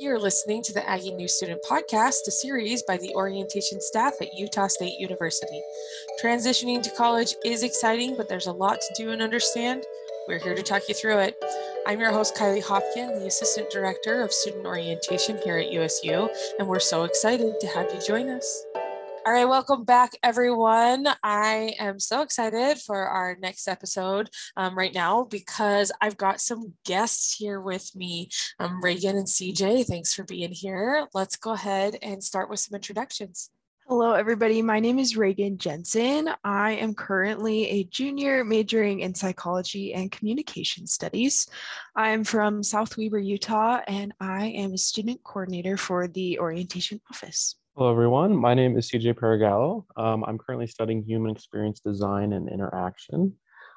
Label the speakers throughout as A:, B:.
A: You're listening to the Aggie New Student Podcast, a series by the orientation staff at Utah State University. Transitioning to college is exciting, but there's a lot to do and understand. We're here to talk you through it. I'm your host, Kylie Hopkin, the Assistant Director of Student Orientation here at USU, and we're so excited to have you join us. All right, welcome back, everyone. I am so excited for our next episode um, right now because I've got some guests here with me. Um, Reagan and CJ, thanks for being here. Let's go ahead and start with some introductions.
B: Hello, everybody. My name is Reagan Jensen. I am currently a junior majoring in psychology and communication studies. I'm from South Weber, Utah, and I am a student coordinator for the orientation office.
C: Hello, everyone. My name is CJ Paragallo. Um, I'm currently studying human experience design and interaction.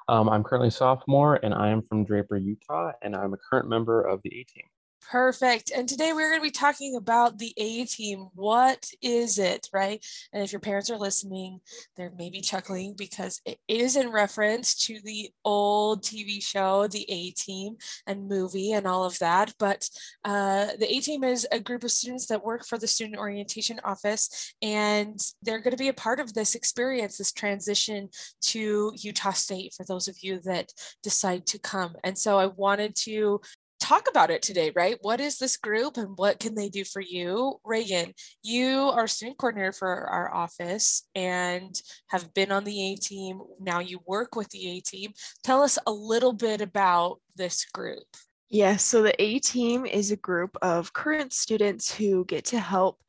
C: Um, I'm currently sophomore and I am from Draper, Utah, and I'm a current member of the A team.
A: Perfect. And today we're going to be talking about the A team. What is it, right? And if your parents are listening, they're maybe chuckling because it is in reference to the old TV show, The A Team, and movie and all of that. But uh, the A team is a group of students that work for the Student Orientation Office, and they're going to be a part of this experience, this transition to Utah State for those of you that decide to come. And so I wanted to talk about it today, right? What is this group and what can they do for you? Reagan, you are student coordinator for our office and have been on the A team. Now you work with the A team. Tell us a little bit about this group.
B: Yes, so the A team is a group of current students who get to help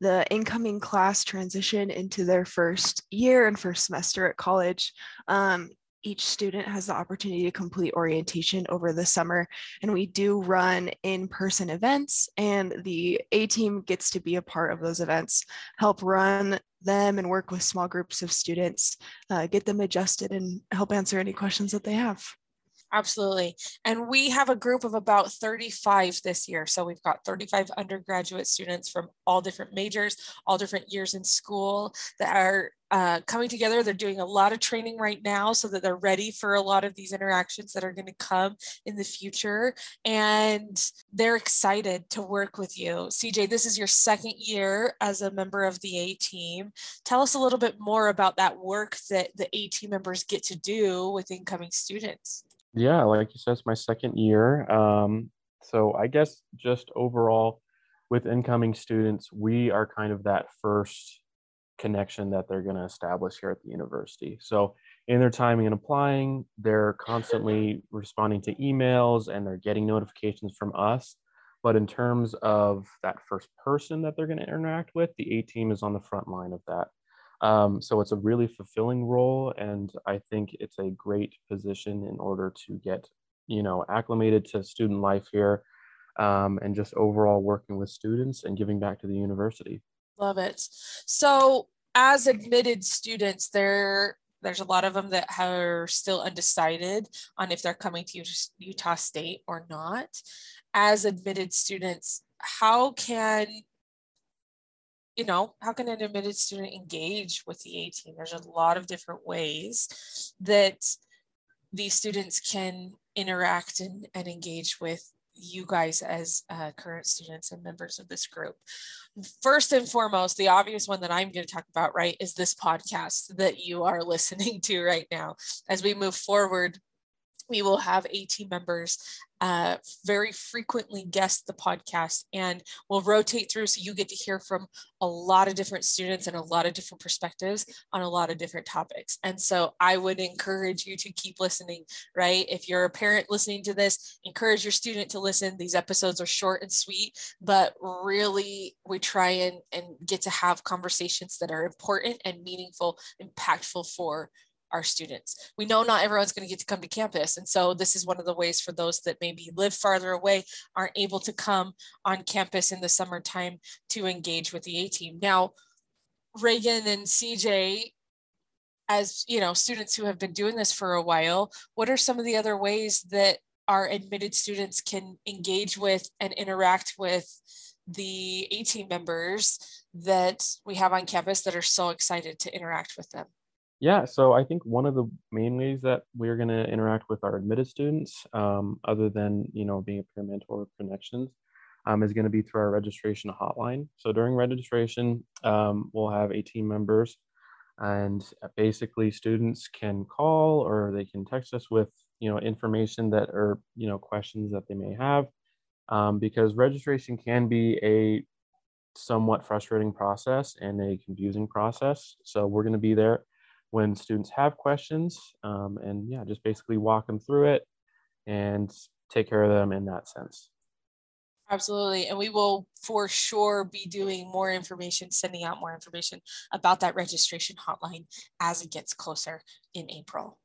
B: the incoming class transition into their first year and first semester at college. Um, each student has the opportunity to complete orientation over the summer and we do run in-person events and the A team gets to be a part of those events, help run them and work with small groups of students, uh, get them adjusted and help answer any questions that they have.
A: Absolutely. And we have a group of about 35 this year. So we've got 35 undergraduate students from all different majors, all different years in school that are uh, coming together. They're doing a lot of training right now so that they're ready for a lot of these interactions that are going to come in the future. And they're excited to work with you. CJ, this is your second year as a member of the A team. Tell us a little bit more about that work that the A team members get to do with incoming students.
C: Yeah, like you said, it's my second year. Um, so I guess just overall with incoming students, we are kind of that first connection that they're going to establish here at the university. So in their timing and applying, they're constantly responding to emails and they're getting notifications from us. But in terms of that first person that they're going to interact with, the A team is on the front line of that. Um, so it's a really fulfilling role, and I think it's a great position in order to get, you know, acclimated to student life here, um, and just overall working with students and giving back to the university.
A: Love it. So as admitted students, there there's a lot of them that are still undecided on if they're coming to Utah State or not. As admitted students, how can you know, how can an admitted student engage with the A team? There's a lot of different ways that these students can interact and, and engage with you guys as uh, current students and members of this group. First and foremost, the obvious one that I'm going to talk about, right, is this podcast that you are listening to right now. As we move forward, we will have A team members uh, very frequently guest the podcast and we'll rotate through so you get to hear from a lot of different students and a lot of different perspectives on a lot of different topics. And so I would encourage you to keep listening, right? If you're a parent listening to this, encourage your student to listen. These episodes are short and sweet, but really we try and, and get to have conversations that are important and meaningful, impactful for our students. We know not everyone's going to get to come to campus. And so this is one of the ways for those that maybe live farther away, aren't able to come on campus in the summertime to engage with the A team. Now, Reagan and CJ, as you know, students who have been doing this for a while, what are some of the other ways that our admitted students can engage with and interact with the A team members that we have on campus that are so excited to interact with them?
C: Yeah, so I think one of the main ways that we're going to interact with our admitted students, um, other than you know being a peer mentor connections, um, is going to be through our registration hotline. So during registration, um, we'll have 18 members and basically students can call or they can text us with you know information that are you know questions that they may have um, because registration can be a somewhat frustrating process and a confusing process so we're going to be there when students have questions um, and yeah just basically walk them through it and take care of them in that sense
A: Absolutely. And we will for sure be doing more information, sending out more information about that registration hotline as it gets closer in April.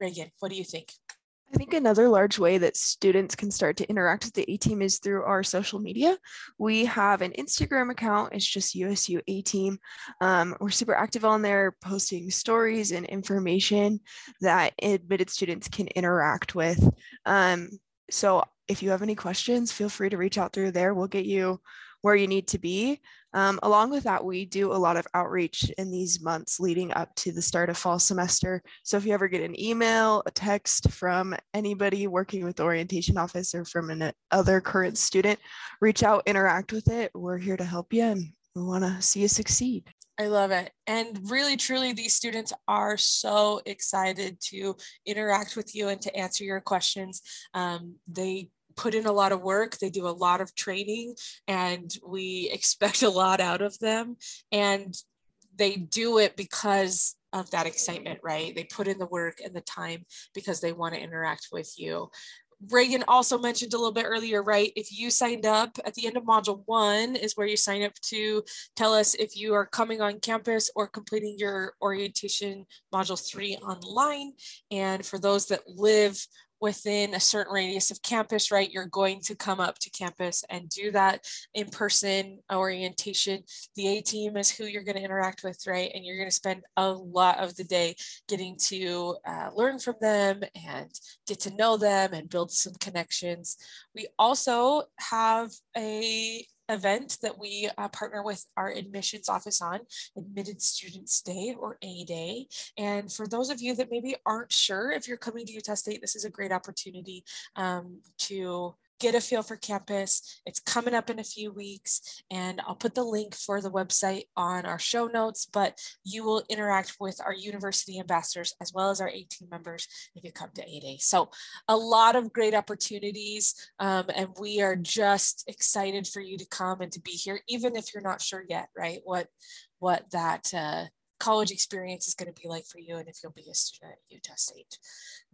A: Reagan, what do you think?
B: I think another large way that students can start to interact with the A team is through our social media. We have an Instagram account, it's just USU A team. Um, we're super active on there, posting stories and information that admitted students can interact with. Um, so if you have any questions, feel free to reach out through there. We'll get you where you need to be. Um, along with that, we do a lot of outreach in these months leading up to the start of fall semester. So if you ever get an email, a text from anybody working with the orientation office or from an other current student, reach out, interact with it. We're here to help you and we want to see you succeed.
A: I love it. And really, truly, these students are so excited to interact with you and to answer your questions. Um, they put in a lot of work, they do a lot of training, and we expect a lot out of them. And they do it because of that excitement, right? They put in the work and the time because they want to interact with you. Reagan also mentioned a little bit earlier, right? If you signed up at the end of module one is where you sign up to tell us if you are coming on campus or completing your orientation module three online. And for those that live within a certain radius of campus, right, you're going to come up to campus and do that in person orientation. The A team is who you're going to interact with, right? And you're going to spend a lot of the day getting to uh, learn from them and get to know them and build some connections. We also have a event that we uh, partner with our admissions office on, Admitted Students Day or A Day. And for those of you that maybe aren't sure if you're coming to Utah State, this is a great opportunity um, to get a feel for campus. It's coming up in a few weeks, and I'll put the link for the website on our show notes. But you will interact with our university ambassadors as well as our A team members if you come to A Day. So, a lot of great opportunities, um, and we are just excited for you to come and to be here, even if you're not sure yet, right? What what that uh, college experience is going to be like for you, and if you'll be a student at Utah State.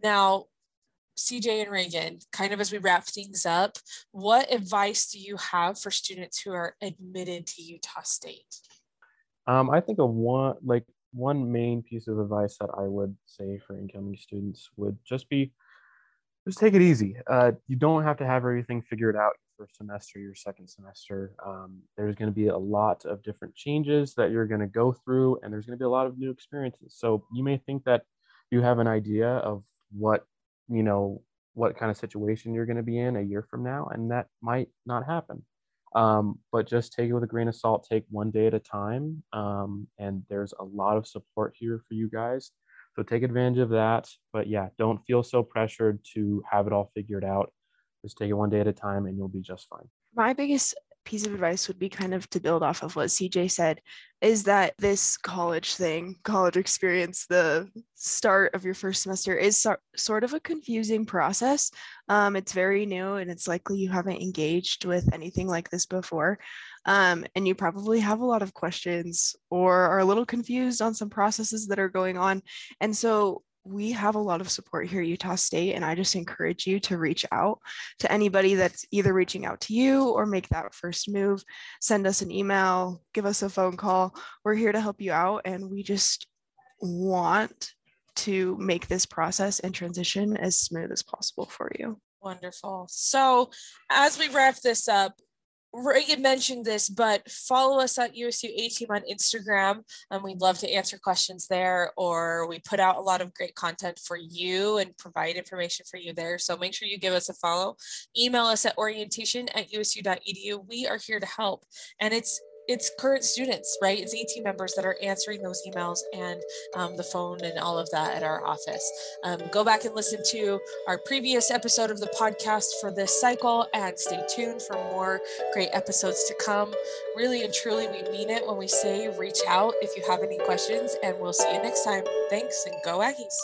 A: Now, CJ and Reagan, kind of as we wrap things up, what advice do you have for students who are admitted to Utah State?
C: Um, I think a one like one main piece of advice that I would say for incoming students would just be just take it easy. Uh, you don't have to have everything figured out your first semester, your second semester. Um, there's going to be a lot of different changes that you're going to go through, and there's going to be a lot of new experiences. So you may think that you have an idea of what you know what kind of situation you're going to be in a year from now and that might not happen. Um, but just take it with a grain of salt take one day at a time um, and there's a lot of support here for you guys. So take advantage of that but yeah don't feel so pressured to have it all figured out. Just take it one day at a time and you'll be just fine.
B: My biggest piece of advice would be kind of to build off of what CJ said is that this college thing, college experience, the start of your first semester is so, sort of a confusing process. Um, it's very new and it's likely you haven't engaged with anything like this before. Um, and you probably have a lot of questions or are a little confused on some processes that are going on. And so we have a lot of support here at Utah State, and I just encourage you to reach out to anybody that's either reaching out to you or make that first move. Send us an email, give us a phone call. We're here to help you out, and we just want to make this process and transition as smooth as possible for you.
A: Wonderful. So, as we wrap this up, Reagan mentioned this, but follow us at USU A Team on Instagram, and we'd love to answer questions there. Or we put out a lot of great content for you and provide information for you there. So make sure you give us a follow. Email us at orientation at usu.edu. We are here to help, and it's it's current students, right? It's AT members that are answering those emails and um, the phone and all of that at our office. Um, go back and listen to our previous episode of the podcast for this cycle and stay tuned for more great episodes to come. Really and truly, we mean it when we say reach out if you have any questions, and we'll see you next time. Thanks and go Aggies.